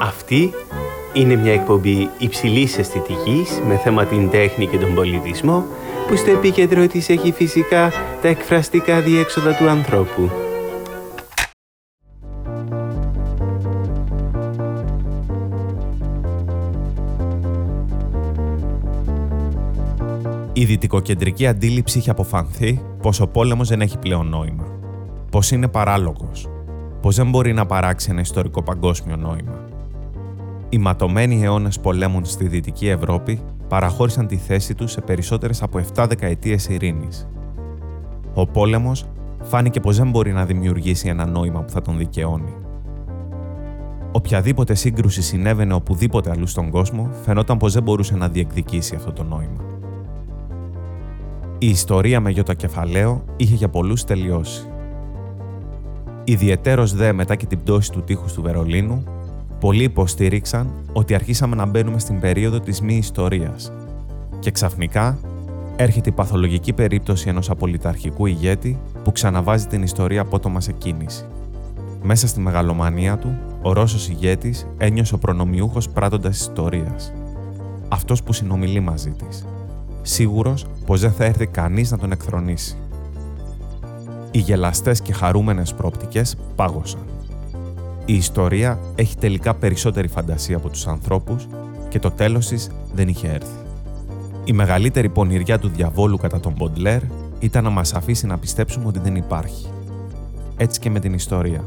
Αυτή είναι μια εκπομπή υψηλής αισθητικής με θέμα την τέχνη και τον πολιτισμό που στο επίκεντρο της έχει φυσικά τα εκφραστικά διέξοδα του ανθρώπου. Η δυτικοκεντρική αντίληψη έχει αποφανθεί πως ο πόλεμος δεν έχει πλέον νόημα. Πως είναι παράλογος. Πως δεν μπορεί να παράξει ένα ιστορικό παγκόσμιο νόημα. Οι ματωμένοι αιώνες πολέμων στη Δυτική Ευρώπη παραχώρησαν τη θέση τους σε περισσότερες από 7 δεκαετίες ειρήνης. Ο πόλεμος φάνηκε πως δεν μπορεί να δημιουργήσει ένα νόημα που θα τον δικαιώνει. Οποιαδήποτε σύγκρουση συνέβαινε οπουδήποτε αλλού στον κόσμο, φαινόταν πως δεν μπορούσε να διεκδικήσει αυτό το νόημα. Η ιστορία με γιώτα κεφαλαίο είχε για πολλούς τελειώσει. Ιδιαιτέρως δε μετά και την πτώση του τείχους του Βερολίνου, πολλοί υποστήριξαν ότι αρχίσαμε να μπαίνουμε στην περίοδο της μη ιστορίας και ξαφνικά έρχεται η παθολογική περίπτωση ενός απολυταρχικού ηγέτη που ξαναβάζει την ιστορία απότομα σε κίνηση. Μέσα στη μεγαλομανία του, ο Ρώσος ηγέτης ένιωσε ο προνομιούχος πράττοντας ιστορίας. Αυτός που συνομιλεί μαζί της. Σίγουρος πως δεν θα έρθει κανείς να τον εκθρονήσει. Οι γελαστές και χαρούμενες πρόπτικες πάγωσαν. Η ιστορία έχει τελικά περισσότερη φαντασία από τους ανθρώπους και το τέλος της δεν είχε έρθει. Η μεγαλύτερη πονηριά του διαβόλου κατά τον Μποντλέρ ήταν να μας αφήσει να πιστέψουμε ότι δεν υπάρχει. Έτσι και με την ιστορία.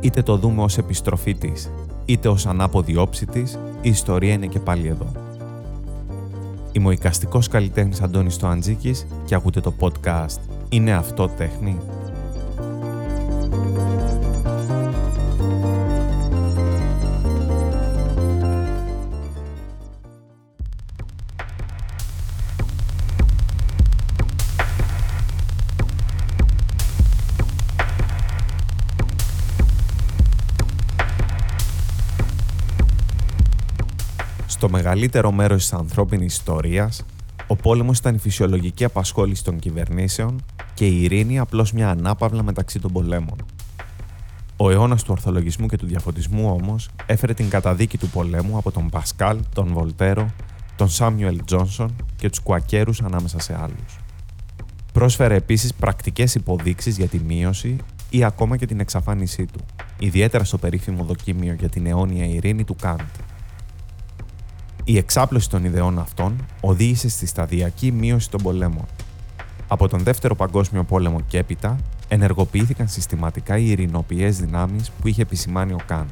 Είτε το δούμε ως επιστροφή της, είτε ως ανάποδη όψη της, η ιστορία είναι και πάλι εδώ. Είμαι ο οικαστικός καλλιτέχνης Αντώνης Τοαντζίκης και ακούτε το podcast «Είναι αυτό τέχνη» μεγαλύτερο μέρος της ανθρώπινης ιστορίας, ο πόλεμος ήταν η φυσιολογική απασχόληση των κυβερνήσεων και η ειρήνη απλώς μια ανάπαυλα μεταξύ των πολέμων. Ο αιώνας του ορθολογισμού και του διαφωτισμού όμως έφερε την καταδίκη του πολέμου από τον Πασκάλ, τον Βολτέρο, τον Σάμιουελ Τζόνσον και τους Κουακέρους ανάμεσα σε άλλους. Πρόσφερε επίσης πρακτικές υποδείξεις για τη μείωση ή ακόμα και την εξαφάνισή του, ιδιαίτερα στο περίφημο δοκίμιο για την αιώνια ειρήνη του Κάντ. Η εξάπλωση των ιδεών αυτών οδήγησε στη σταδιακή μείωση των πολέμων. Από τον Δεύτερο Παγκόσμιο Πόλεμο και έπειτα, ενεργοποιήθηκαν συστηματικά οι ειρηνοποιές δυνάμεις που είχε επισημάνει ο Καντ.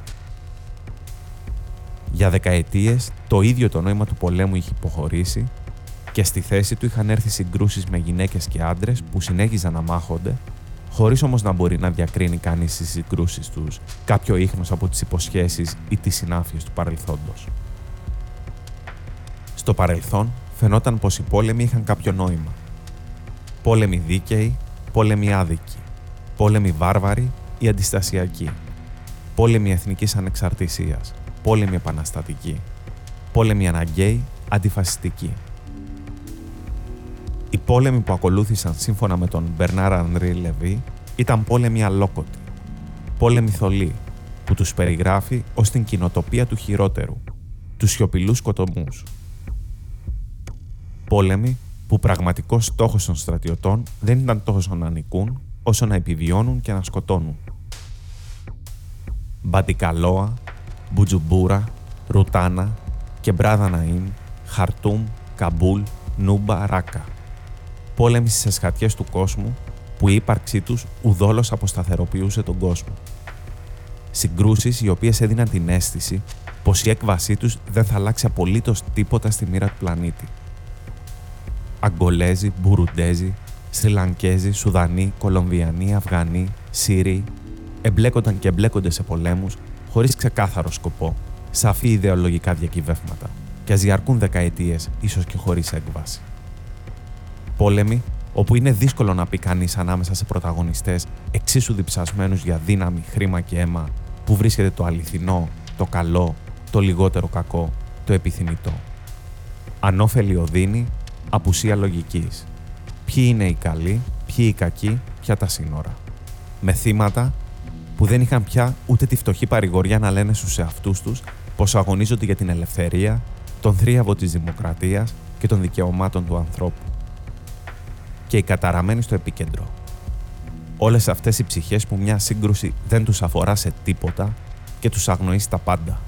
Για δεκαετίες, το ίδιο το νόημα του πολέμου είχε υποχωρήσει και στη θέση του είχαν έρθει συγκρούσεις με γυναίκες και άντρες που συνέχιζαν να μάχονται, χωρίς όμως να μπορεί να διακρίνει κανείς στι συγκρούσεις τους κάποιο ίχνος από τις υποσχέσεις ή τις συνάφειες του παρελθόντος. Στο παρελθόν φαινόταν πως οι πόλεμοι είχαν κάποιο νόημα. Πόλεμοι δίκαιοι, πόλεμοι άδικοι. Πόλεμοι βάρβαροι ή αντιστασιακοί. Πόλεμοι εθνικής ανεξαρτησίας. Πόλεμοι επαναστατικοί. Πόλεμοι αναγκαίοι, αντιφασιστικοί. Οι πόλεμοι που ακολούθησαν σύμφωνα με τον Μπερνάρ Ανδρή Λεβί ήταν πόλεμοι αλόκοτοι. Πόλεμοι θολοί, που τους περιγράφει ως την κοινοτοπία του χειρότερου, τους σιωπηλούς σκοτωμούς, πόλεμοι που πραγματικός στόχος των στρατιωτών δεν ήταν τόσο να νικούν, όσο να επιβιώνουν και να σκοτώνουν. Μπαντικαλόα, Μπουτζουμπούρα, Ρουτάνα, Κεμπράδα Ναΐμ, Χαρτούμ, Καμπούλ, Νούμπα, Ράκα. Πόλεμοι στις εσχατιές του κόσμου που η ύπαρξή τους ουδόλως αποσταθεροποιούσε τον κόσμο. Συγκρούσεις οι οποίες έδιναν την αίσθηση πως η έκβασή τους δεν θα αλλάξει απολύτως τίποτα στη μοίρα του πλανήτη. Αγκολέζοι, Μπουρουντέζοι, Σριλανκέζοι, Σουδανοί, Κολομβιανοί, Αφγανοί, Σύριοι εμπλέκονταν και εμπλέκονται σε πολέμους χωρίς ξεκάθαρο σκοπό, σαφή ιδεολογικά διακυβεύματα και ας διαρκούν δεκαετίες, ίσως και χωρίς έκβαση. Πόλεμοι όπου είναι δύσκολο να πει κανείς ανάμεσα σε πρωταγωνιστές εξίσου διψασμένους για δύναμη, χρήμα και αίμα που βρίσκεται το αληθινό, το καλό, το λιγότερο κακό, το επιθυμητό. Ανώφελη οδύνη απουσία λογικής. Ποιοι είναι οι καλοί, ποιοι οι κακοί, ποια τα σύνορα. Με θύματα που δεν είχαν πια ούτε τη φτωχή παρηγοριά να λένε στους εαυτούς τους πως αγωνίζονται για την ελευθερία, τον θρίαβο της δημοκρατίας και των δικαιωμάτων του ανθρώπου. Και οι καταραμένοι στο επίκεντρο. Όλες αυτές οι ψυχές που μια σύγκρουση δεν τους αφορά σε τίποτα και τους αγνοείς στα πάντα.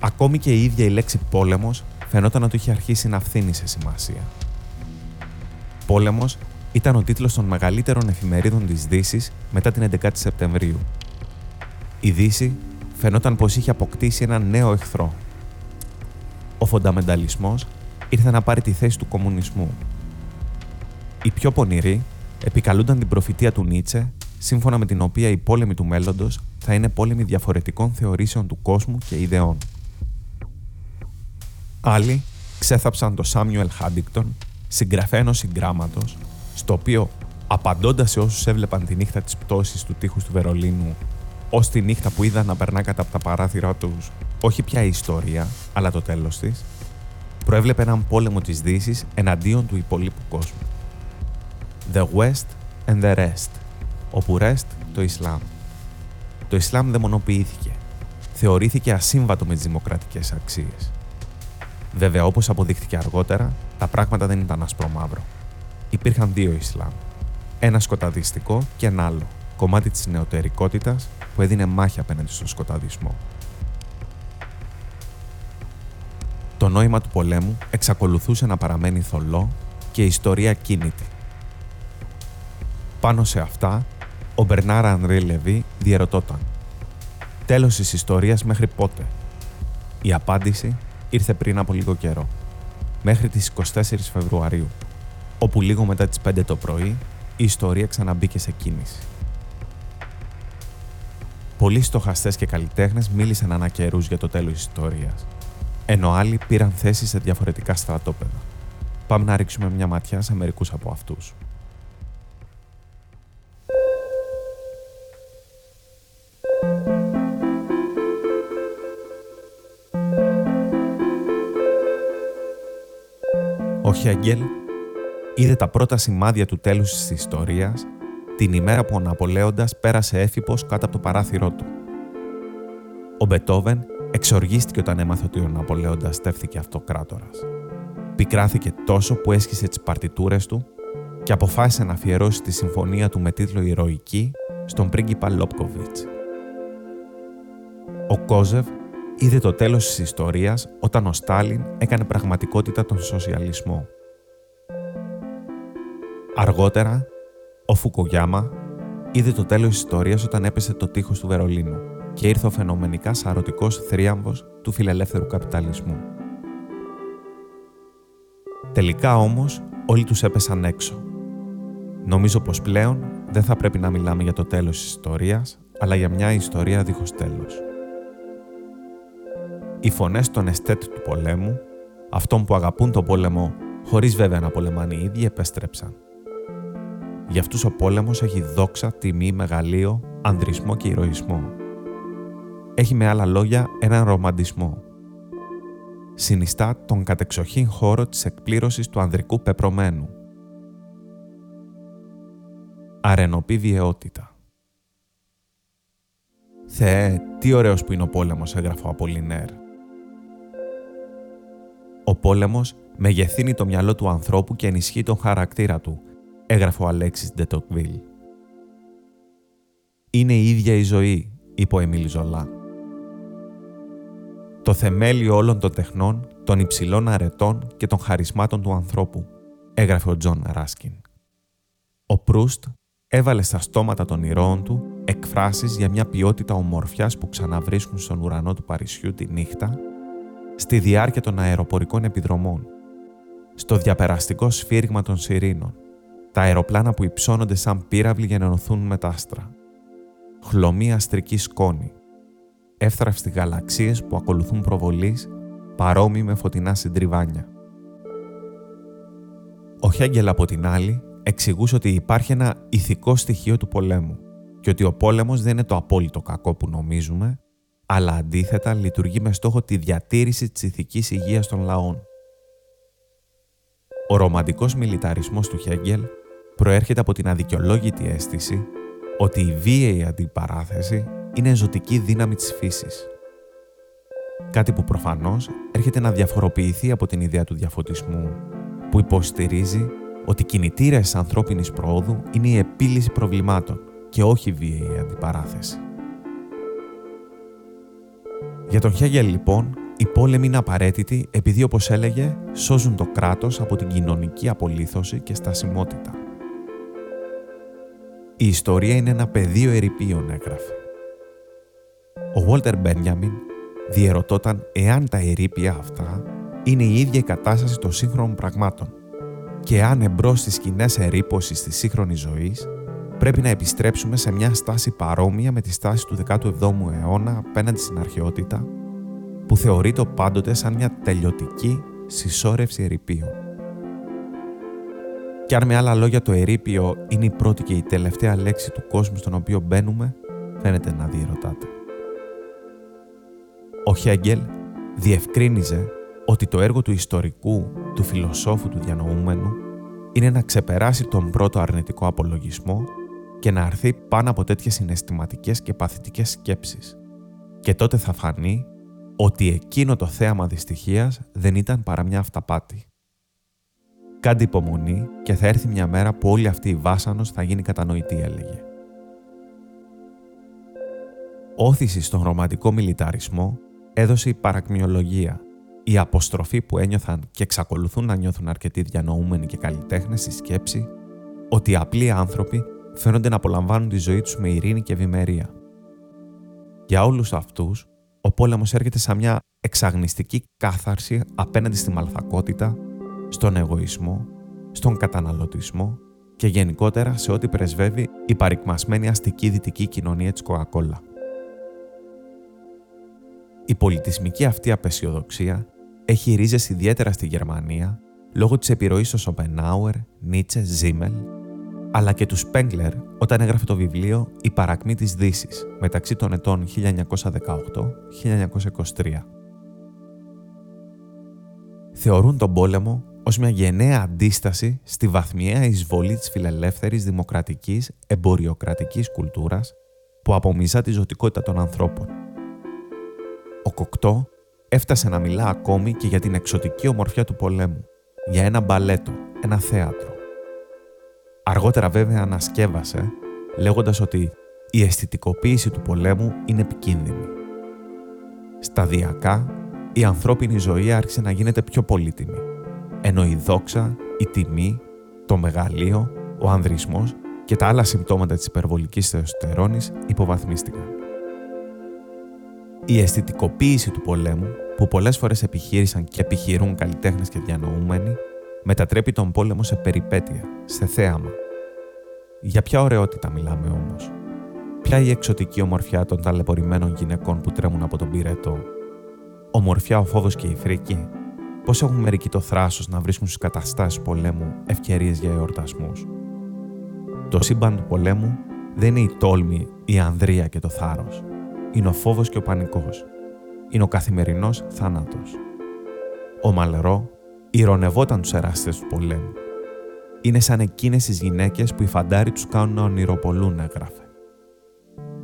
Ακόμη και η ίδια η λέξη πόλεμος φαινόταν ότι είχε αρχίσει να φθήνει σε σημασία. Πόλεμος ήταν ο τίτλος των μεγαλύτερων εφημερίδων της Δύσης μετά την 11η Σεπτεμβρίου. Η Δύση φαινόταν πως είχε αποκτήσει ένα νέο εχθρό. Ο φονταμενταλισμός ήρθε να πάρει τη θέση του κομμουνισμού. Οι πιο πονηροί επικαλούνταν την προφητεία του Νίτσε, σύμφωνα με την οποία οι πόλεμοι του μέλλοντος θα είναι πόλεμοι διαφορετικών θεωρήσεων του κόσμου και ιδεών. Άλλοι ξέθαψαν το Σάμιουελ Χάντικτον, συγγραφέα ενό συγγράμματο, στο οποίο, απαντώντας σε όσους έβλεπαν τη νύχτα της πτώσης του τείχους του Βερολίνου, ως τη νύχτα που είδαν να περνά κατά από τα παράθυρά τους, όχι πια η ιστορία, αλλά το τέλος της, προέβλεπε έναν πόλεμο της Δύσης εναντίον του υπολείπου κόσμου. The West and the Rest, όπου Rest το Ισλάμ. Το Ισλάμ δαιμονοποιήθηκε. Θεωρήθηκε ασύμβατο με τις δημοκρατικές αξίες. Βέβαια, όπως αποδείχθηκε αργότερα, τα πράγματα δεν ήταν άσπρο-μαύρο. Υπήρχαν δύο Ισλάμ. Ένα σκοταδιστικό και ένα άλλο, κομμάτι της νεωτερικότητας που έδινε μάχη απέναντι στον σκοταδισμό. Το νόημα του πολέμου εξακολουθούσε να παραμένει θολό και η ιστορία κίνητη. Πάνω σε αυτά, ο Μπερνάρα Ανρί Λεβί διαρωτόταν «Τέλος της ιστορίας μέχρι πότε» Η απάντηση ήρθε πριν από λίγο καιρό, μέχρι τις 24 Φεβρουαρίου, όπου λίγο μετά τις 5 το πρωί η ιστορία ξαναμπήκε σε κίνηση. Πολλοί στοχαστές και καλλιτέχνες μίλησαν ανά καιρούς για το τέλος της ιστορίας, ενώ άλλοι πήραν θέση σε διαφορετικά στρατόπεδα. Πάμε να ρίξουμε μια ματιά σε μερικούς από αυτούς. Ο Χέγγελ είδε τα πρώτα σημάδια του τέλους της ιστορίας την ημέρα που ο Ναπολέοντας πέρασε έφυπος κάτω από το παράθυρό του. Ο Μπετόβεν εξοργίστηκε όταν έμαθε ότι ο Ναπολέοντας στέφθηκε αυτοκράτορας. Πικράθηκε τόσο που έσχισε τις παρτιτούρες του και αποφάσισε να αφιερώσει τη συμφωνία του με τίτλο «Ηρωική» στον πρίγκιπα Λόπκοβιτς. Ο Κόζεβ είδε το τέλος της ιστορίας όταν ο Στάλιν έκανε πραγματικότητα τον σοσιαλισμό. Αργότερα, ο Φουκογιάμα είδε το τέλος της ιστορίας όταν έπεσε το τείχος του Βερολίνου και ήρθε ο φαινομενικά σαρωτικός θρίαμβος του φιλελεύθερου καπιταλισμού. Τελικά όμως όλοι τους έπεσαν έξω. Νομίζω πως πλέον δεν θα πρέπει να μιλάμε για το τέλος της ιστορίας, αλλά για μια ιστορία δίχως τέλος. Οι φωνές των εστέτ του πολέμου, αυτών που αγαπούν τον πόλεμο χωρίς βέβαια να πολεμάνε οι ίδιοι, επέστρεψαν. Για αυτούς ο πόλεμος έχει δόξα, τιμή, μεγαλείο, ανδρισμό και ηρωισμό. Έχει με άλλα λόγια έναν ρομαντισμό. Συνιστά τον κατεξοχήν χώρο της εκπλήρωσης του ανδρικού πεπρωμένου. Αρενοπή βιαιότητα. Θεέ, τι ωραίος που είναι ο πόλεμος, έγραφε ο Απολινέρ. Ο πόλεμος μεγεθύνει το μυαλό του ανθρώπου και ενισχύει τον χαρακτήρα του, έγραφε ο Αλέξης ντε Τοκβίλ. «Είναι η ίδια η ζωή», είπε ο Εμίλ Ζολά. «Το θεμέλιο όλων των τεχνών, των υψηλών αρετών και των χαρισμάτων του ανθρώπου», έγραφε ο Τζον Ράσκιν. Ο Προύστ έβαλε στα στόματα των ηρώων του εκφράσεις για μια ποιότητα ομορφιάς που ξαναβρίσκουν στον ουρανό του Παρισιού τη νύχτα στη διάρκεια των αεροπορικών επιδρομών, στο διαπεραστικό σφύριγμα των σιρήνων, τα αεροπλάνα που υψώνονται σαν πύραυλοι για να ενωθούν με τα άστρα. Χλωμή αστρική σκόνη. Εύθραυστοι γαλαξίες που ακολουθούν προβολής, παρόμοιοι με φωτεινά συντριβάνια. Ο Χέγγελ από την άλλη εξηγούσε ότι υπάρχει ένα ηθικό στοιχείο του πολέμου και ότι ο πόλεμος δεν είναι το απόλυτο κακό που νομίζουμε, αλλά αντίθετα λειτουργεί με στόχο τη διατήρηση της ηθικής υγείας των λαών. Ο ρομαντικός μιλιταρισμός του Χέγγελ προέρχεται από την αδικαιολόγητη αίσθηση ότι η βίαιη αντιπαράθεση είναι ζωτική δύναμη της φύσης. Κάτι που προφανώς έρχεται να διαφοροποιηθεί από την ιδέα του διαφωτισμού, που υποστηρίζει ότι κινητήρες ανθρώπινης πρόοδου είναι η επίλυση προβλημάτων και όχι βίαιη αντιπαράθεση. Για τον Χέγελ λοιπόν, οι πόλεμοι είναι απαραίτητοι επειδή όπως έλεγε σώζουν το κράτος από την κοινωνική απολύθωση και στασιμότητα. Η ιστορία είναι ένα πεδίο ερηπείων, έγραφε. Ο Βόλτερ Μπένιαμιν διερωτώταν εάν τα ερήπια αυτά είναι η ίδια η κατάσταση των σύγχρονων πραγμάτων και αν εμπρός στις σκηνές ερήπωσης της σύγχρονης ζωής πρέπει να επιστρέψουμε σε μια στάση παρόμοια με τη στάση του 17ου αιώνα απέναντι στην αρχαιότητα, που θεωρείται πάντοτε σαν μια τελειωτική συσσόρευση ερηπείων. Κι αν με άλλα λόγια το ερήπιο είναι η πρώτη και η τελευταία λέξη του κόσμου στον οποίο μπαίνουμε, φαίνεται να διερωτάτε. Ο Χέγγελ διευκρίνιζε ότι το έργο του ιστορικού, του φιλοσόφου του διανοούμενου, είναι να ξεπεράσει τον πρώτο αρνητικό απολογισμό και να αρθεί πάνω από τέτοιες συναισθηματικές και παθητικές σκέψεις. Και τότε θα φανεί ότι εκείνο το θέαμα δυστυχίας δεν ήταν παρά μια αυταπάτη. Κάντε υπομονή και θα έρθει μια μέρα που όλη αυτή η βάσανος θα γίνει κατανοητή, έλεγε. Όθηση στον ρομαντικό μιλιταρισμό έδωσε η παρακμιολογία, η αποστροφή που ένιωθαν και εξακολουθούν να νιώθουν αρκετοί διανοούμενοι και καλλιτέχνες στη σκέψη ότι οι απλοί άνθρωποι φαίνονται να απολαμβάνουν τη ζωή τους με ειρήνη και ευημερία. Για όλους αυτούς, ο πόλεμος έρχεται σαν μια εξαγνιστική κάθαρση απέναντι στη μαλθακότητα, στον εγωισμό, στον καταναλωτισμό και γενικότερα σε ό,τι πρεσβεύει η παρικμασμένη αστική δυτική κοινωνία της Κοακόλα. Η πολιτισμική αυτή απεσιοδοξία έχει ρίζες ιδιαίτερα στη Γερμανία λόγω της επιρροής των Σοπενάουερ, Νίτσε, Ζίμελ αλλά και του Σπέγκλερ όταν έγραφε το βιβλίο «Η παρακμή της δύσης μεταξύ των ετών 1918-1923. Θεωρούν τον πόλεμο ως μια γενναία αντίσταση στη βαθμιαία εισβολή της φιλελεύθερης δημοκρατικής εμποριοκρατικής κουλτούρας που απομυζά τη ζωτικότητα των ανθρώπων. Ο Κοκτό έφτασε να μιλά ακόμη και για την εξωτική ομορφιά του πολέμου, για ένα μπαλέτο, ένα θέατρο. Αργότερα βέβαια ανασκεύασε, λέγοντας ότι η αισθητικοποίηση του πολέμου είναι επικίνδυνη. Σταδιακά, η ανθρώπινη ζωή άρχισε να γίνεται πιο πολύτιμη, ενώ η δόξα, η τιμή, το μεγαλείο, ο ανδρισμός και τα άλλα συμπτώματα της υπερβολικής θεοστερόνης υποβαθμίστηκαν. Η αισθητικοποίηση του πολέμου, που πολλές φορές επιχείρησαν και επιχειρούν καλλιτέχνες και διανοούμενοι, μετατρέπει τον πόλεμο σε περιπέτεια, σε θέαμα. Για ποια ωραιότητα μιλάμε όμως; Ποια η εξωτική ομορφιά των ταλαιπωρημένων γυναικών που τρέμουν από τον πυρετό; Ομορφιά ο φόβος και η φρίκη; Πώς έχουν μερικοί το θράσος να βρίσκουν στις καταστάσεις πολέμου ευκαιρίες για εορτασμούς; Το σύμπαν του πολέμου δεν είναι η τόλμη, η ανδρεία και το θάρρος. Είναι ο φόβος και ο πανικός. Είναι ο καθημερινός θάνατος. Ο Μαλερό ηρωνευόταν τους εράστες του πολέμου. Είναι σαν εκείνες τις γυναίκες που οι φαντάροι τους κάνουν να ονειροπολούν, έγραφε.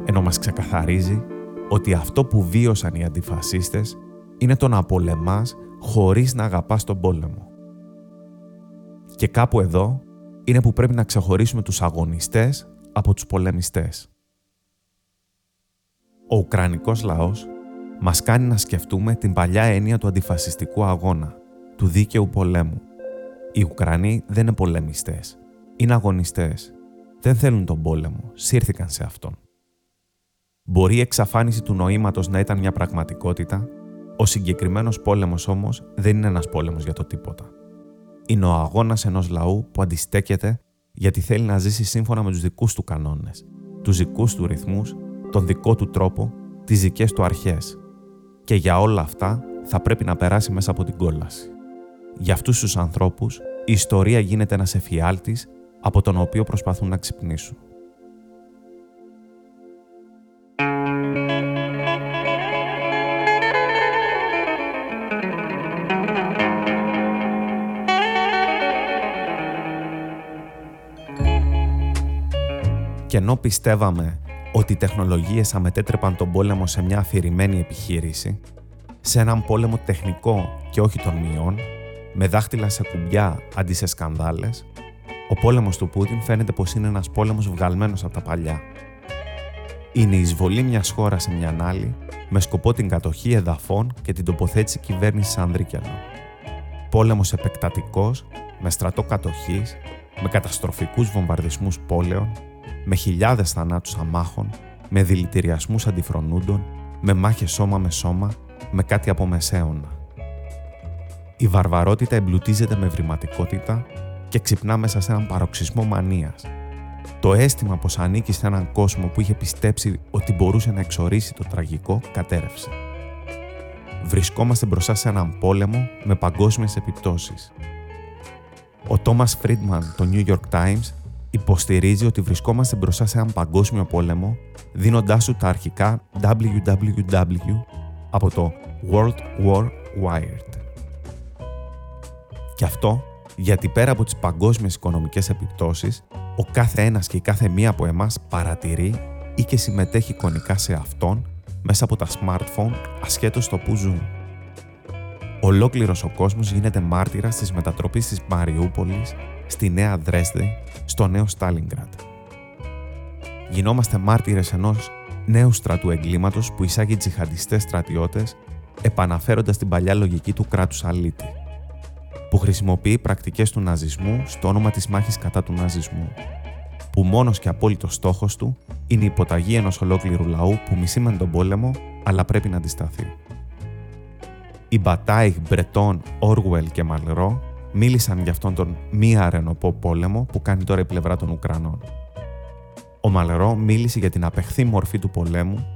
Ενώ μας ξεκαθαρίζει ότι αυτό που βίωσαν οι αντιφασίστες είναι το να πολεμάς χωρίς να αγαπάς τον πόλεμο. Και κάπου εδώ είναι που πρέπει να ξεχωρίσουμε τους αγωνιστές από τους πολεμιστές. Ο Ουκρανικός λαός μας κάνει να σκεφτούμε την παλιά έννοια του αντιφασιστικού αγώνα, του δίκαιου πολέμου. Οι Ουκρανοί δεν είναι πολεμιστές. Είναι αγωνιστές. Δεν θέλουν τον πόλεμο. Σύρθηκαν σε αυτόν. Μπορεί η εξαφάνιση του νοήματος να ήταν μια πραγματικότητα, ο συγκεκριμένος πόλεμος όμως δεν είναι ένας πόλεμος για το τίποτα. Είναι ο αγώνας ενός λαού που αντιστέκεται γιατί θέλει να ζήσει σύμφωνα με τους δικούς του κανόνες, τους δικούς του ρυθμούς, τον δικό του τρόπο, τις δικές του αρχές. Και για όλα αυτά θα πρέπει να περάσει μέσα από την κόλαση. Για αυτούς τους ανθρώπους, η ιστορία γίνεται ένας εφιάλτης από τον οποίο προσπαθούν να ξυπνήσουν. Και ενώ πιστεύαμε ότι οι τεχνολογίες αμετέτρεπαν τον πόλεμο σε μια αφηρημένη επιχείρηση, σε έναν πόλεμο τεχνικό και όχι των μειών, με δάχτυλα σε κουμπιά αντί σε σκανδάλες, ο πόλεμος του Πούτιν φαίνεται πως είναι ένας πόλεμος βγαλμένος από τα παλιά. Είναι η εισβολή μιας χώρας σε μια άλλη, με σκοπό την κατοχή εδαφών και την τοποθέτηση κυβέρνησης Ανδρίκιανο. Πόλεμος επεκτατικός, με στρατό κατοχής, με καταστροφικούς βομβαρδισμούς πόλεων, με χιλιάδες θανάτους αμάχων, με δηλητηριασμούς αντιφρονούντων, με μάχες σώμα με σώμα, με κάτι από μεσαίωνα. Η βαρβαρότητα εμπλουτίζεται με βρηματικότητα και ξυπνά μέσα σε έναν παροξισμό μανίας. Το αίσθημα πως ανήκει σε έναν κόσμο που είχε πιστέψει ότι μπορούσε να εξορίσει το τραγικό κατέρευσε. Βρισκόμαστε μπροστά σε έναν πόλεμο με παγκόσμιες επιπτώσεις. Ο Τόμας Φρίντμαν το New York Times υποστηρίζει ότι βρισκόμαστε μπροστά σε έναν παγκόσμιο πόλεμο δίνοντάς του τα αρχικά www από το World War Wired. Και αυτό γιατί πέρα από τις παγκόσμιες οικονομικές επιπτώσεις, ο κάθε ένας και η κάθε μία από εμάς παρατηρεί ή και συμμετέχει εικονικά σε αυτόν μέσα από τα smartphone ασχέτως το που ζουν. Ολόκληρος ο κόσμος γίνεται μάρτυρας της μετατροπής της Μαριούπολης στη Νέα Δρέσδη, στο νέο Στάλιγκρατ. Γινόμαστε μάρτυρες ενός νέου στρατού εγκλήματος που εισάγει τζιχαντιστές στρατιώτες επαναφέροντας την παλιά λογική του κράτους αλήτη που χρησιμοποιεί πρακτικές του ναζισμού στο όνομα της μάχης κατά του ναζισμού, που μόνος και απόλυτος στόχος του είναι η υποταγή ενός ολόκληρου λαού που μισεί μεν τον πόλεμο, αλλά πρέπει να αντισταθεί. Οι Μπατάιχ, Μπρετόν, Όργουελ και Μαλρό μίλησαν για αυτόν τον μη αρενοπό πόλεμο που κάνει τώρα η πλευρά των Ουκρανών. Ο Μαλερό μίλησε για την απεχθή μορφή του πολέμου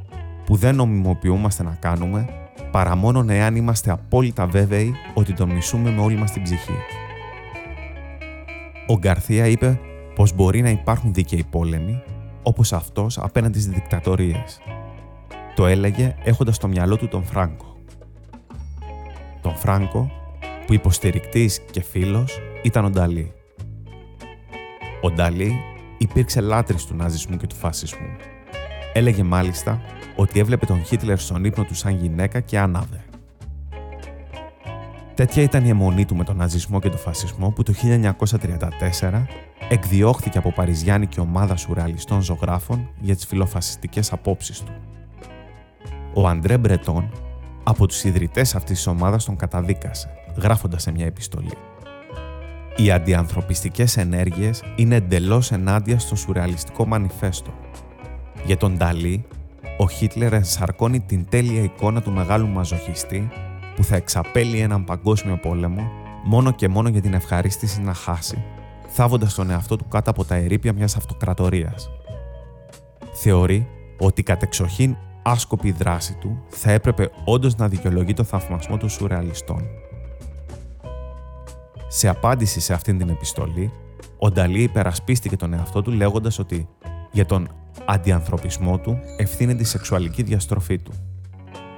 που δεν νομιμοποιούμαστε να κάνουμε παρά μόνο εάν είμαστε απόλυτα βέβαιοι ότι τον μισούμε με όλη μας την ψυχή. Ο Γκαρθία είπε πως μπορεί να υπάρχουν δίκαιοι πόλεμοι, όπως αυτός απέναντι στις δικτατορίες. Το έλεγε έχοντας στο μυαλό του τον Φράγκο. Τον Φράγκο που υποστηρικτής και φίλος ήταν ο Νταλή. Ο Νταλή υπήρξε λάτρης του ναζισμού και του φασισμού. Έλεγε μάλιστα ότι έβλεπε τον Χίτλερ στον ύπνο του σαν γυναίκα και άναβε. Τέτοια ήταν η αιμονή του με τον ναζισμό και τον φασισμό που το 1934 εκδιώχθηκε από παριζιάνικη ομάδα σουρεαλιστών ζωγράφων για τις φιλοφασιστικές απόψεις του. Ο Αντρέ Μπρετόν, από τους ιδρυτές αυτής της ομάδας τον καταδίκασε, γράφοντας σε μια επιστολή. Οι αντιανθρωπιστικές ενέργειες είναι εντελώς ενάντια στο σουρεαλιστικό μανιφέστο. Για τον Νταλή, ο Χίτλερ ενσαρκώνει την τέλεια εικόνα του μεγάλου μαζοχιστή που θα εξαπέλει έναν παγκόσμιο πόλεμο μόνο και μόνο για την ευχαρίστηση να χάσει, θάβοντας τον εαυτό του κάτω από τα ερήπια μιας αυτοκρατορίας. Θεωρεί ότι η κατεξοχήν άσκοπη δράση του θα έπρεπε όντως να δικαιολογεί το θαυμασμό των σουρεαλιστών. Σε απάντηση σε αυτήν την επιστολή, ο Νταλή υπερασπίστηκε τον εαυτό του λέγοντας ότι για τον αντιανθρωπισμό του ευθύνεται η σεξουαλική διαστροφή του,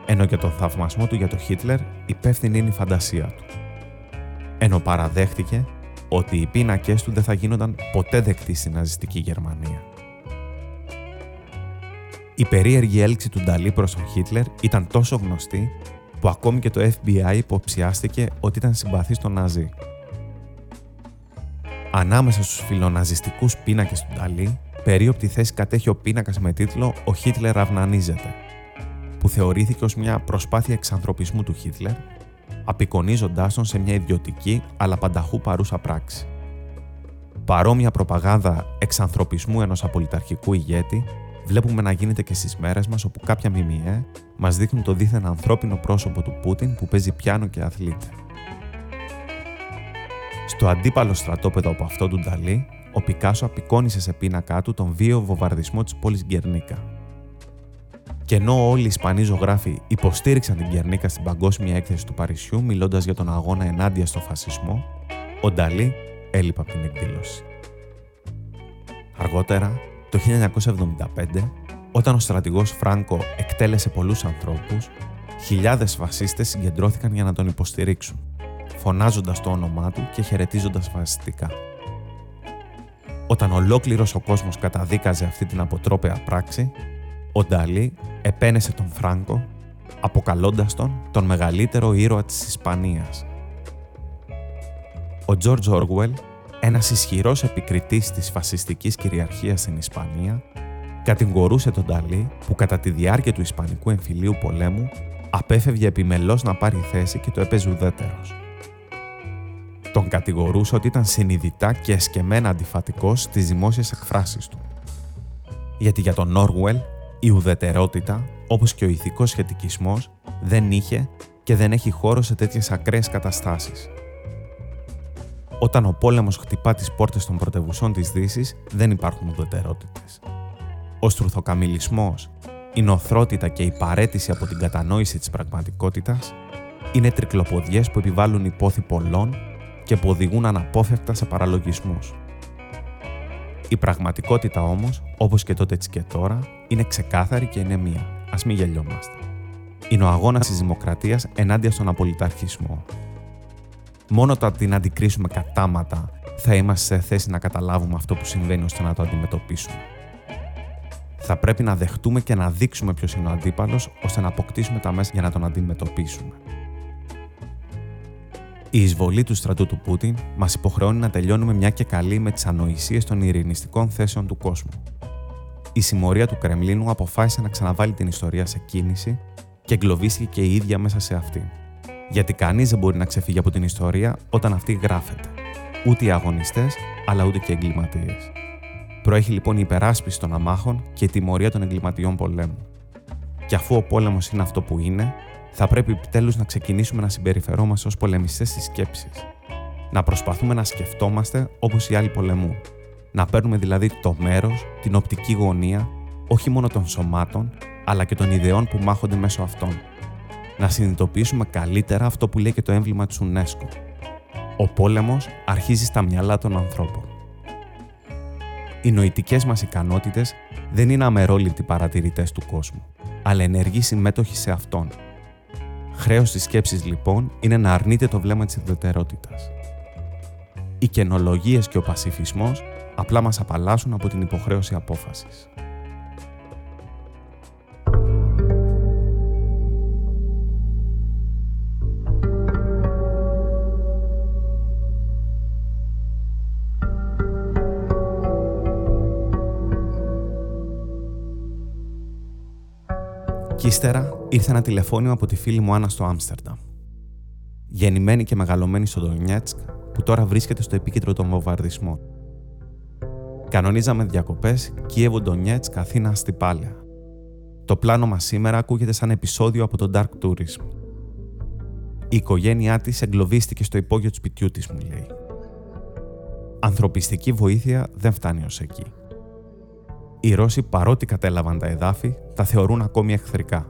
ενώ για τον θαυμασμό του για τον Χίτλερ υπεύθυνη είναι η φαντασία του. Ενώ παραδέχτηκε ότι οι πίνακές του δεν θα γίνονταν ποτέ δεκτοί στην ναζιστική Γερμανία. Η περίεργη έλξη του Νταλή προς τον Χίτλερ ήταν τόσο γνωστή που ακόμη και το FBI υποψιάστηκε ότι ήταν συμπαθής στον Ναζί. Ανάμεσα στους φιλοναζιστικούς πίνακες του Νταλή περίοπτη θέση κατέχει ο πίνακας με τίτλο Ο Χίτλερ αυνανίζεται, που θεωρήθηκε ως μια προσπάθεια εξανθρωπισμού του Χίτλερ, απεικονίζοντάς τον σε μια ιδιωτική αλλά πανταχού παρούσα πράξη. Παρόμοια προπαγάνδα εξανθρωπισμού ενός απολυταρχικού ηγέτη βλέπουμε να γίνεται και στις μέρες μας όπου κάποια ΜΜΕ μας δείχνουν το δίθεν ανθρώπινο πρόσωπο του Πούτιν που παίζει πιάνο και αθλείται. Στο αντίπαλο στρατόπεδο από αυτό του Νταλή ο Πικάσο απεικόνισε σε πίνακά του τον βίαιο βομβαρδισμό της πόλης Γκερνίκα. Και ενώ όλοι οι Ισπανοί ζωγράφοι υποστήριξαν την Γκερνίκα στην παγκόσμια έκθεση του Παρισιού μιλώντας για τον αγώνα ενάντια στο φασισμό, ο Νταλή έλειπε από την εκδήλωση. Αργότερα, το 1975, όταν ο στρατηγός Φράνκο εκτέλεσε πολλούς ανθρώπους, χιλιάδες φασίστες συγκεντρώθηκαν για να τον υποστηρίξουν, φωνάζοντας το όνομά του και χαιρετίζοντας φασιστικά. Όταν ολόκληρος ο κόσμος καταδίκαζε αυτή την αποτρόπαια πράξη, ο Νταλή επένεσε τον Φράγκο, αποκαλώντας τον τον μεγαλύτερο ήρωα της Ισπανίας. Ο Τζόρτζ Όργουελ, ένας ισχυρός επικριτής της φασιστικής κυριαρχίας στην Ισπανία, κατηγορούσε τον Νταλή που κατά τη διάρκεια του Ισπανικού εμφυλίου πολέμου απέφευγε επιμελώς να πάρει θέση και το έπαιζε ουδέτερος. Τον κατηγορούσε ότι ήταν συνειδητά και εσκεμμένα αντιφατικός στις δημόσιες εκφράσεις του. Γιατί για τον Όργουελ η ουδετερότητα, όπως και ο ηθικός σχετικισμός, δεν είχε και δεν έχει χώρο σε τέτοιες ακραίες καταστάσεις. Όταν ο πόλεμος χτυπά τις πόρτες των πρωτευουσών της Δύσης, δεν υπάρχουν ουδετερότητες. Ο στρουθοκαμιλισμός, η νοθρότητα και η παρέτηση από την κατανόηση της πραγματικότητας είναι τρικλοποδιές που επιβάλλουν υπόθη πολλών και που οδηγούν αναπόφευκτα σε παραλογισμούς. Η πραγματικότητα όμως, όπως και τότε και τώρα, είναι ξεκάθαρη και είναι μία. Ας μην γελιόμαστε. Είναι ο αγώνας της δημοκρατίας ενάντια στον απολυταρχισμό. Μόνο όταν την αντικρίσουμε κατάματα θα είμαστε σε θέση να καταλάβουμε αυτό που συμβαίνει ώστε να το αντιμετωπίσουμε. Θα πρέπει να δεχτούμε και να δείξουμε ποιος είναι ο αντίπαλος, ώστε να αποκτήσουμε τα μέσα για να τον αντιμετωπίσουμε. Η εισβολή του στρατού του Πούτιν μας υποχρεώνει να τελειώνουμε μια και καλή με τις ανοησίες των ειρηνιστικών θέσεων του κόσμου. Η συμμορία του Κρεμλίνου αποφάσισε να ξαναβάλει την ιστορία σε κίνηση και εγκλωβίστηκε και η ίδια μέσα σε αυτήν. Γιατί κανείς δεν μπορεί να ξεφύγει από την ιστορία όταν αυτή γράφεται. Ούτε οι αγωνιστές, αλλά ούτε και οι εγκληματίες. Προέχει λοιπόν η υπεράσπιση των αμάχων και η τιμωρία των εγκληματιών πολέμου. Και αφού ο πόλεμος είναι αυτό που είναι, θα πρέπει επιτέλου να ξεκινήσουμε να συμπεριφερόμαστε ως πολεμιστές της σκέψης. Να προσπαθούμε να σκεφτόμαστε όπως οι άλλοι πολεμούν. Να παίρνουμε δηλαδή το μέρος, την οπτική γωνία, όχι μόνο των σωμάτων, αλλά και των ιδεών που μάχονται μέσω αυτών. Να συνειδητοποιήσουμε καλύτερα αυτό που λέει και το έμβλημα του UNESCO. Ο πόλεμος αρχίζει στα μυαλά των ανθρώπων. Οι νοητικές μας ικανότητες δεν είναι αμερόληπτοι παρατηρητές του κόσμου, αλλά ενεργοί συμμέτοχοι σε αυτόν. Χρέος της σκέψης λοιπόν είναι να αρνείται το βλέμμα της ιδιωτερότητας. Οι καινολογίες και ο πασιφισμός απλά μας απαλλάσσουν από την υποχρέωση απόφασης. Κι ύστερα ήρθε ένα τηλεφώνημα από τη φίλη μου Άννα στο Άμστερνταμ. Γεννημένη και μεγαλωμένη στο Ντονιέτσκ, που τώρα βρίσκεται στο επίκεντρο των βομβαρδισμών. Κανονίζαμε διακοπές Κίεβο Ντονιέτσκ Αθήνα Αστυπάλαια. Το πλάνο μας σήμερα ακούγεται σαν επεισόδιο από το Dark Tourism. Η οικογένειά της εγκλωβίστηκε στο υπόγειο του σπιτιού της, μου λέει. Ανθρωπιστική βοήθεια δεν φτάνει ως εκεί. Οι Ρώσοι, παρότι κατέλαβαν τα εδάφη, τα θεωρούν ακόμη εχθρικά.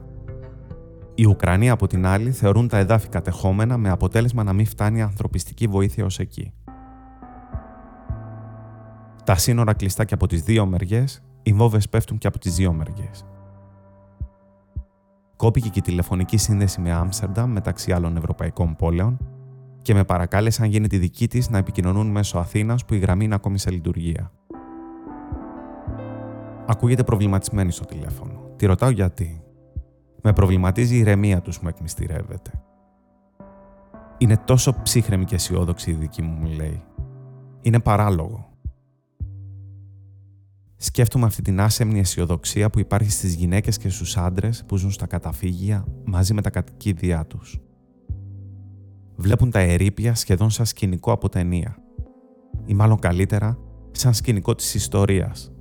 Οι Ουκρανοί, από την άλλη, θεωρούν τα εδάφη κατεχόμενα με αποτέλεσμα να μην φτάνει ανθρωπιστική βοήθεια ως εκεί. Τα σύνορα κλειστά και από τις δύο μεριές, οι βόβες πέφτουν και από τις δύο μεριές. Κόπηκε και η τηλεφωνική σύνδεση με Άμστερνταμ μεταξύ άλλων ευρωπαϊκών πόλεων και με παρακάλεσαν γίνει τη δική της να επικοινωνούν μέσω Αθήνας που η γραμμή είναι ακόμη σε λειτουργία. Ακούγεται προβληματισμένη στο τηλέφωνο. Τη ρωτάω γιατί. Με προβληματίζει η ηρεμία τους μου εκμυστηρεύεται. Είναι τόσο ψύχρεμη και αισιόδοξη η δική μου, μου λέει. Είναι παράλογο. Σκέφτομαι αυτή την άσεμνη αισιοδοξία που υπάρχει στις γυναίκες και στους άντρες που ζουν στα καταφύγια μαζί με τα κατοικίδια τους. Βλέπουν τα ερήπια σχεδόν σαν σκηνικό από ταινία. Ή μάλλον καλύτερα, σαν σκηνικό της ιστορίας,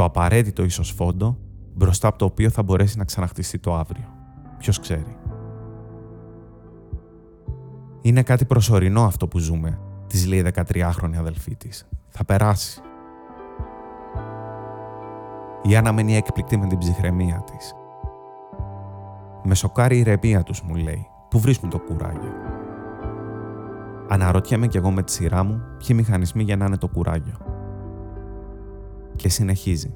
το απαραίτητο ίσω φόντο μπροστά από το οποίο θα μπορέσει να ξαναχτιστεί το αύριο. Ποιος ξέρει. Είναι κάτι προσωρινό αυτό που ζούμε, της λέει 13χρονη αδελφή της. Θα περάσει. Η Άννα μένει έκπληκτη με την ψυχραιμία της. Με σοκάρει η ηρεμία τους, μου λέει, που βρίσκουν το κουράγιο; Αναρωτιέμαι κι εγώ με τη σειρά μου ποιοι μηχανισμοί για να είναι το κουράγιο και συνεχίζει.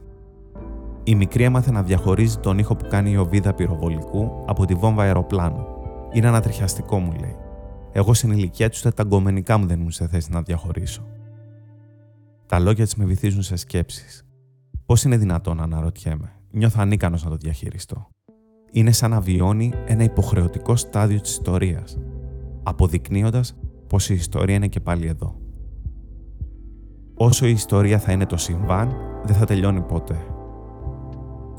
Η μικρή έμαθε να διαχωρίζει τον ήχο που κάνει η οβίδα πυροβολικού από τη βόμβα αεροπλάνου. Είναι ανατριχιαστικό, μου λέει. Εγώ στην ηλικία τους τα γκομενικά μου δεν ήμουν σε θέση να διαχωρίσω. Τα λόγια της με βυθίζουν σε σκέψεις. Πώς είναι δυνατόν να αναρωτιέμαι. Νιώθω ανίκανος να το διαχειριστώ. Είναι σαν να βιώνει ένα υποχρεωτικό στάδιο της ιστορίας, αποδεικνύοντας πως η ιστορία είναι και πάλι εδώ. Όσο η ιστορία θα είναι το συμβάν, δεν θα τελειώνει ποτέ.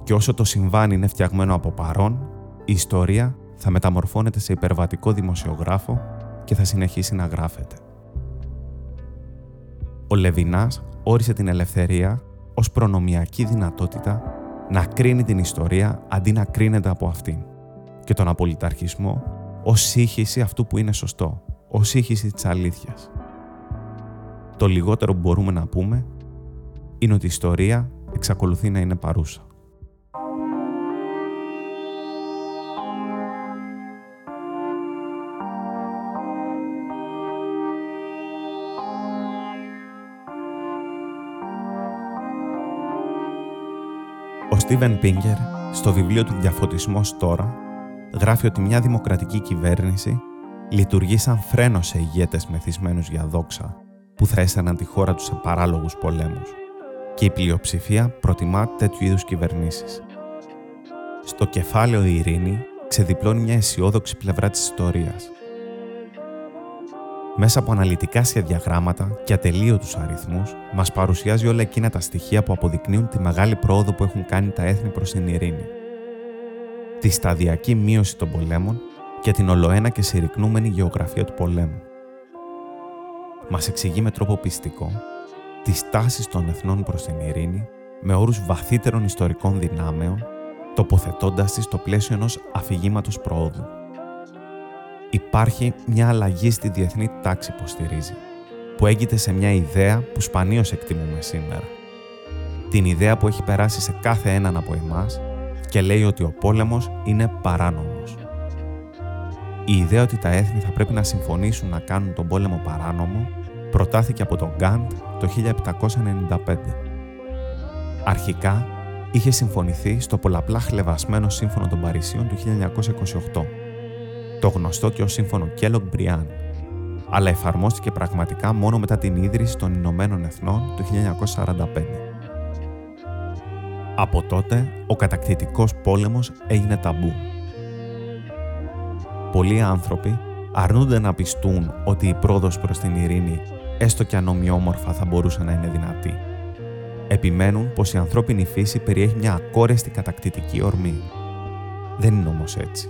Και όσο το συμβάν είναι φτιαγμένο από παρόν, η ιστορία θα μεταμορφώνεται σε υπερβατικό δημοσιογράφο και θα συνεχίσει να γράφεται. Ο Λεβινάς όρισε την ελευθερία ως προνομιακή δυνατότητα να κρίνει την ιστορία αντί να κρίνεται από αυτήν και τον απολυταρχισμό ως σύγχυση αυτού που είναι σωστό, ως σύγχυση της αλήθειας. Το λιγότερο που μπορούμε να πούμε είναι ότι η ιστορία εξακολουθεί να είναι παρούσα. Ο Στίβεν Πίγκερ, στο βιβλίο του «Διαφωτισμός τώρα», γράφει ότι μια δημοκρατική κυβέρνηση λειτουργεί σαν φρένος σε ηγέτες μεθυσμένους για δόξα που θα έσαναν τη χώρα τους σε παράλογους πολέμους και η πλειοψηφία προτιμά τέτοιου είδους κυβερνήσεις. Στο κεφάλαιο η ειρήνη ξεδιπλώνει μια αισιόδοξη πλευρά της ιστορίας. Μέσα από αναλυτικά σχεδιαγράμματα και ατελείωτους αριθμούς, μας παρουσιάζει όλα εκείνα τα στοιχεία που αποδεικνύουν τη μεγάλη πρόοδο που έχουν κάνει τα έθνη προς την ειρήνη. Τη σταδιακή μείωση των πολέμων και την ολοένα και συρρυκνούμενη γεωγραφία του πολέμου. Μας εξηγεί με τρόπο πιστικό τις τάσεις των εθνών προς την ειρήνη με όρους βαθύτερων ιστορικών δυνάμεων, τοποθετώντας τις στο πλαίσιο ενός αφηγήματος προόδου. Υπάρχει μια αλλαγή στη διεθνή τάξη που στηρίζει, που έγκυται σε μια ιδέα που σπανίως εκτιμούμε σήμερα. Την ιδέα που έχει περάσει σε κάθε έναν από εμάς και λέει ότι ο πόλεμος είναι παράνομος. Η ιδέα ότι τα έθνη θα πρέπει να συμφωνήσουν να κάνουν τον πόλεμο παράνομο προτάθηκε από τον Γκάντ το 1795. Αρχικά είχε συμφωνηθεί στο πολλαπλά χλεβασμένο Σύμφωνο των Παρισίων του 1928, το γνωστό και ως Σύμφωνο Κέλογκ Μπριάν, αλλά εφαρμόστηκε πραγματικά μόνο μετά την ίδρυση των Ηνωμένων Εθνών το 1945. Από τότε, ο κατακτητικός πόλεμος έγινε ταμπού. Πολλοί άνθρωποι αρνούνται να πιστούν ότι η πρόοδος προς την ειρήνη έστω και αν ομοιόμορφα θα μπορούσε να είναι δυνατή. Επιμένουν πως η ανθρώπινη φύση περιέχει μια ακόρεστη κατακτητική ορμή. Δεν είναι όμως έτσι.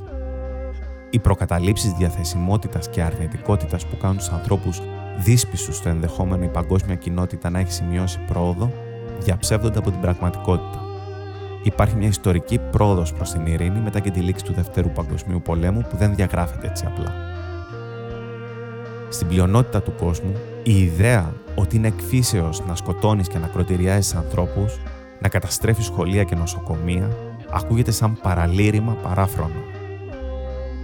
Οι προκαταλήψεις διαθεσιμότητας και αρνητικότητας που κάνουν τους ανθρώπους δύσπιστους στο ενδεχόμενο η παγκόσμια κοινότητα να έχει σημειώσει πρόοδο, διαψεύδονται από την πραγματικότητα. Υπάρχει μια ιστορική πρόοδος προς την ειρήνη μετά και τη λήξη του Δευτέρου Παγκοσμίου Πολέμου που δεν διαγράφεται έτσι απλά. Στην πλειονότητα του κόσμου, η ιδέα ότι είναι εκφύσεως να σκοτώνεις και να κροτηριάζεις ανθρώπους, να καταστρέφεις σχολεία και νοσοκομεία, ακούγεται σαν παραλήρημα παράφρονο.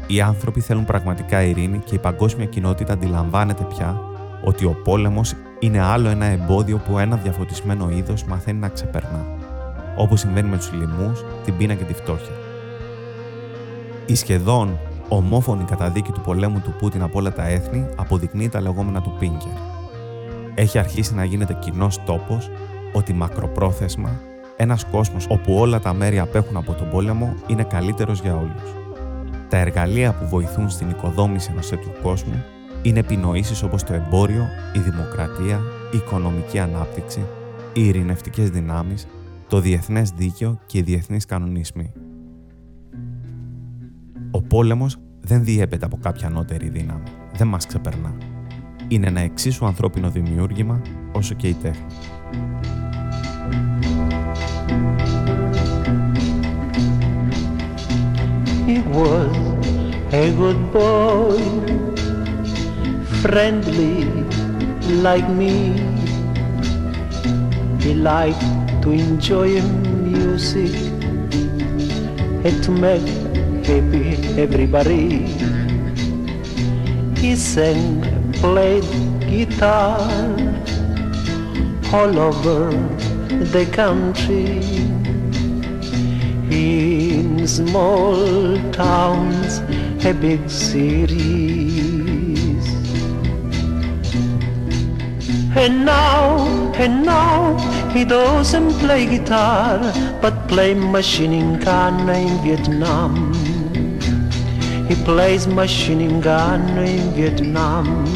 Οι άνθρωποι θέλουν πραγματικά ειρήνη και η παγκόσμια κοινότητα αντιλαμβάνεται πια ότι ο πόλεμος είναι άλλο ένα εμπόδιο που ένα διαφωτισμένο είδος μαθαίνει να ξεπερνά, όπως συμβαίνει με τους λοιμούς, την πείνα και τη φτώχεια. Η σχεδόν ομόφωνη καταδίκη του πολέμου του Πούτιν από όλα τα έθνη αποδεικνύει τα λεγόμενα του Πίνκερ. Έχει αρχίσει να γίνεται κοινός τόπος ότι μακροπρόθεσμα ένας κόσμος όπου όλα τα μέρη απέχουν από τον πόλεμο είναι καλύτερος για όλους. Τα εργαλεία που βοηθούν στην οικοδόμηση ενός τέτοιου κόσμου είναι επινοήσεις όπως το εμπόριο, η δημοκρατία, η οικονομική ανάπτυξη, οι ειρηνευτικές δυνάμεις, το διεθνές δίκαιο και οι διεθνείς κανονισμοί. Ο πόλεμος δεν διέπεται από κάποια ανώτερη δύναμη. Δεν μας ξεπερνά. Είναι ένα εξίσου ανθρώπινο δημιούργημα όσο και η τέχνη. He was a good boy, friendly like me. He liked to enjoy music and to make happy everybody. He sang, played guitar all over the country. In small towns, a big cities. And now, and now, he doesn't play guitar, but play machine gun in Vietnam. He plays machine gun in Vietnam.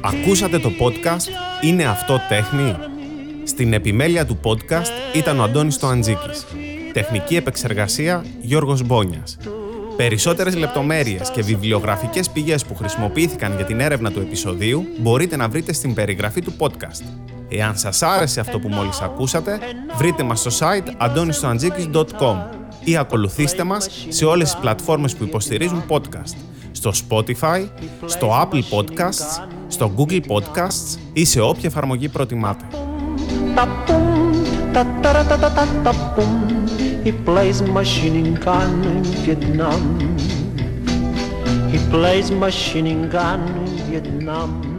Ακούσατε το podcast «Είναι αυτό τέχνη» Στην επιμέλεια του podcast ήταν ο Αντώνης Τοαντζίκης. Τεχνική επεξεργασία Γιώργος Μπόνιας. Περισσότερες λεπτομέρειες και βιβλιογραφικές πηγές που χρησιμοποιήθηκαν για την έρευνα του επεισοδίου μπορείτε να βρείτε στην περιγραφή του podcast. Εάν σας άρεσε αυτό που μόλις ακούσατε, βρείτε μας στο site antonistoantζίκης.com ή ακολουθήστε μας σε όλες τις πλατφόρμες που υποστηρίζουν podcast, στο Spotify, στο Apple Podcasts, στο Google Podcasts ή σε όποια εφαρμογή προτιμάτε. He plays machine gun in Vietnam. He plays machine gun in Vietnam.